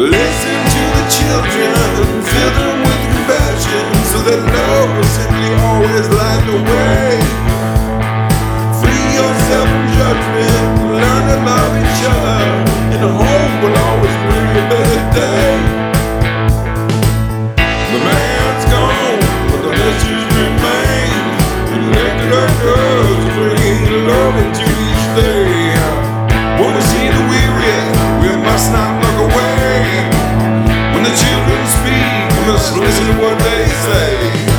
Listen to the children, fill them with compassion, so that love simply always light the way. Free yourself from judgment, learn to love each other, and hope will always bring a better day. The man's gone, but the message remains. And let the girls bring love into Listen to what they say.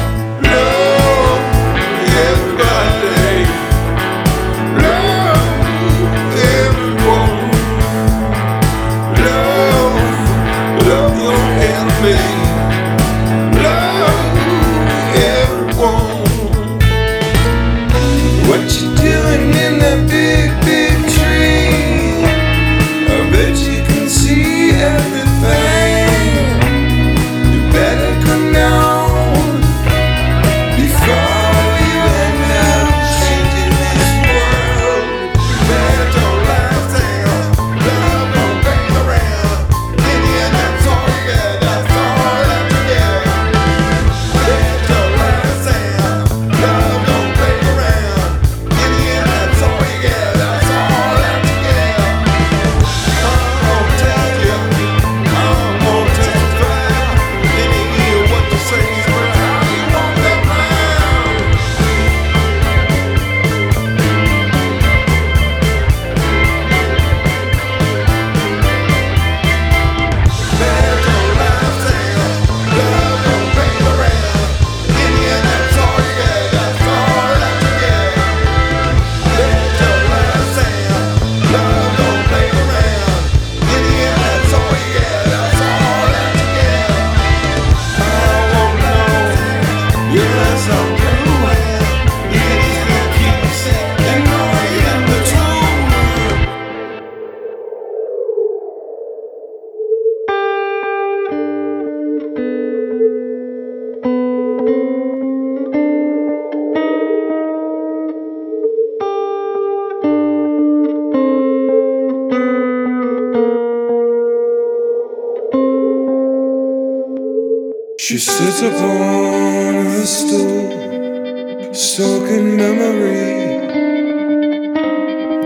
She sits upon a stool, soaking memory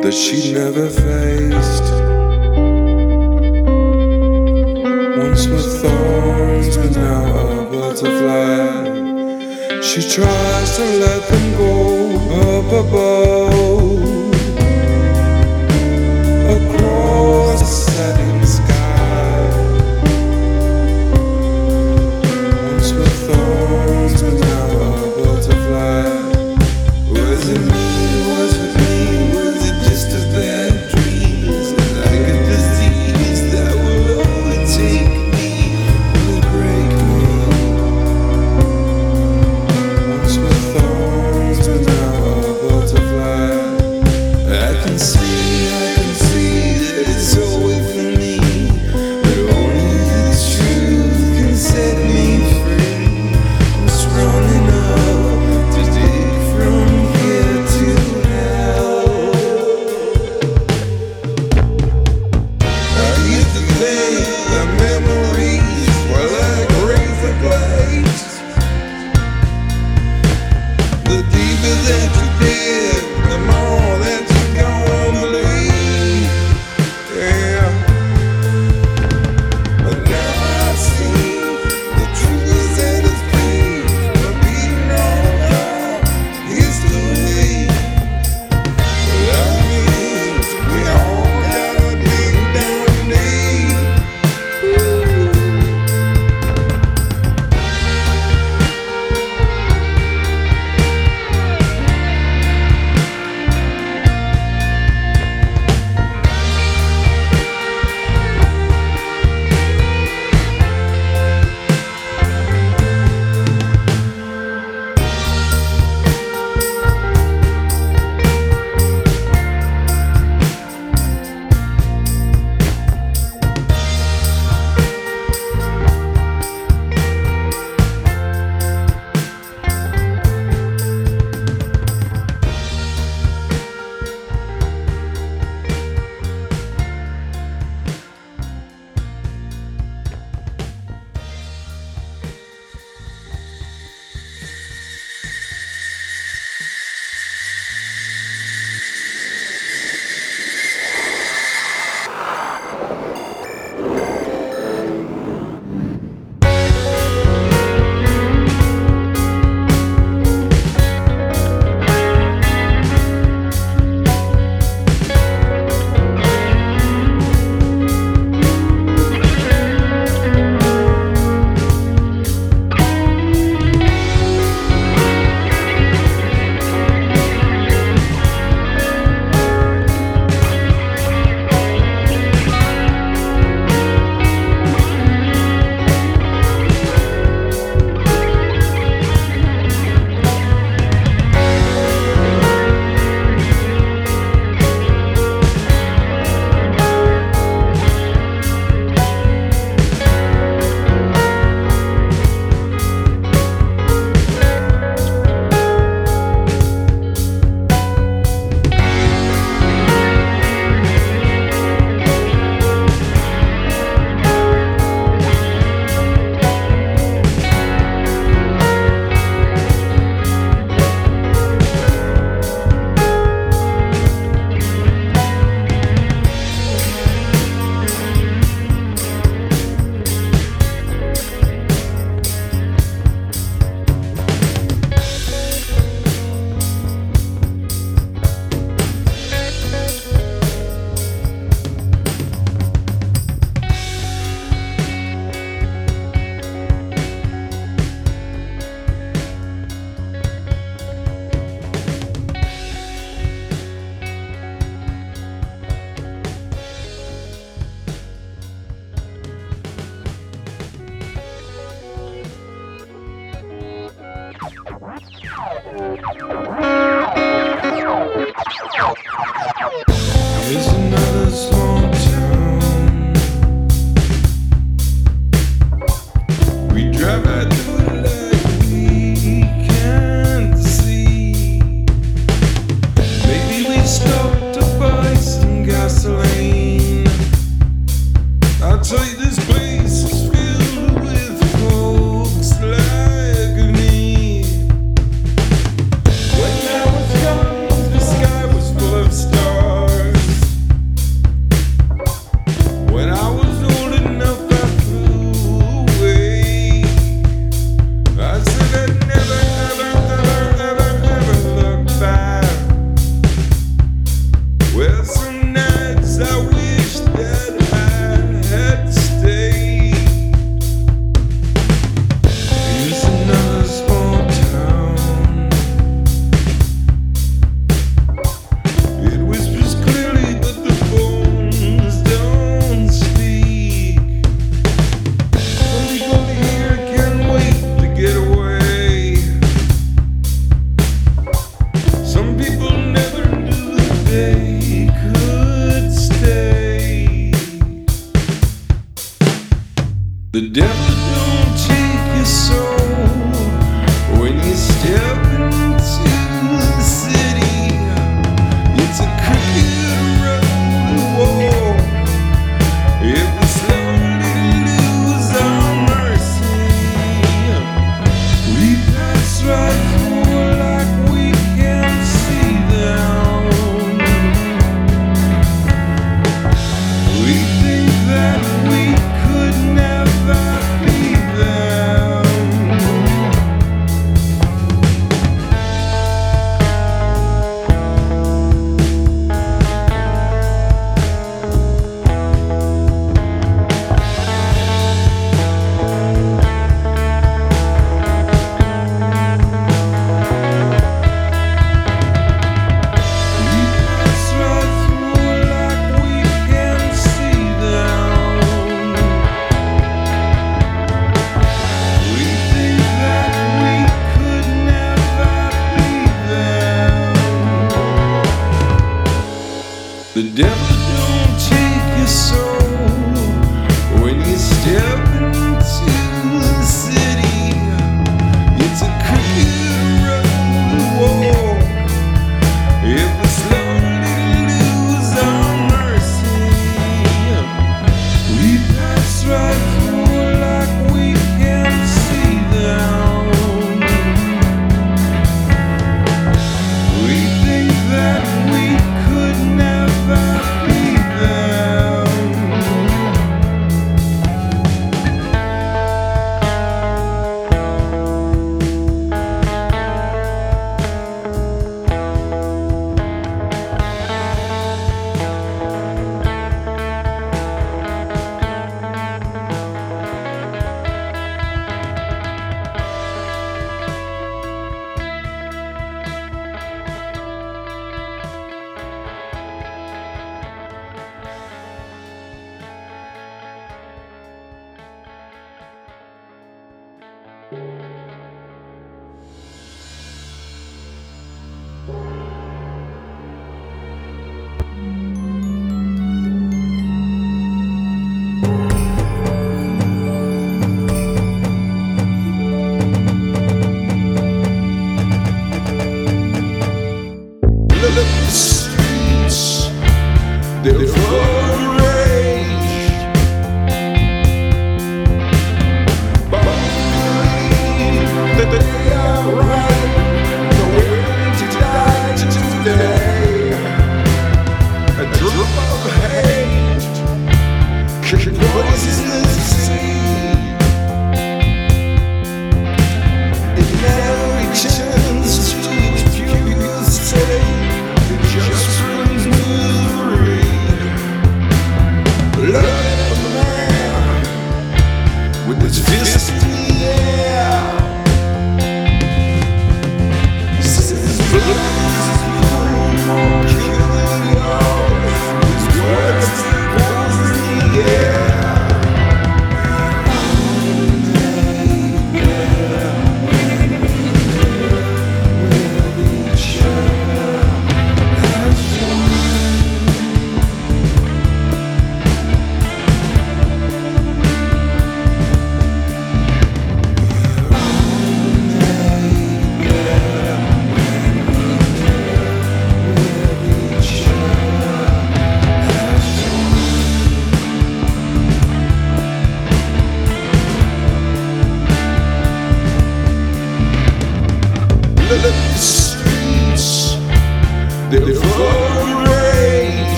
that she never faced. Once with thorns, but now a butterfly. She tries to let them go up above. It's another small The devil don't take your soul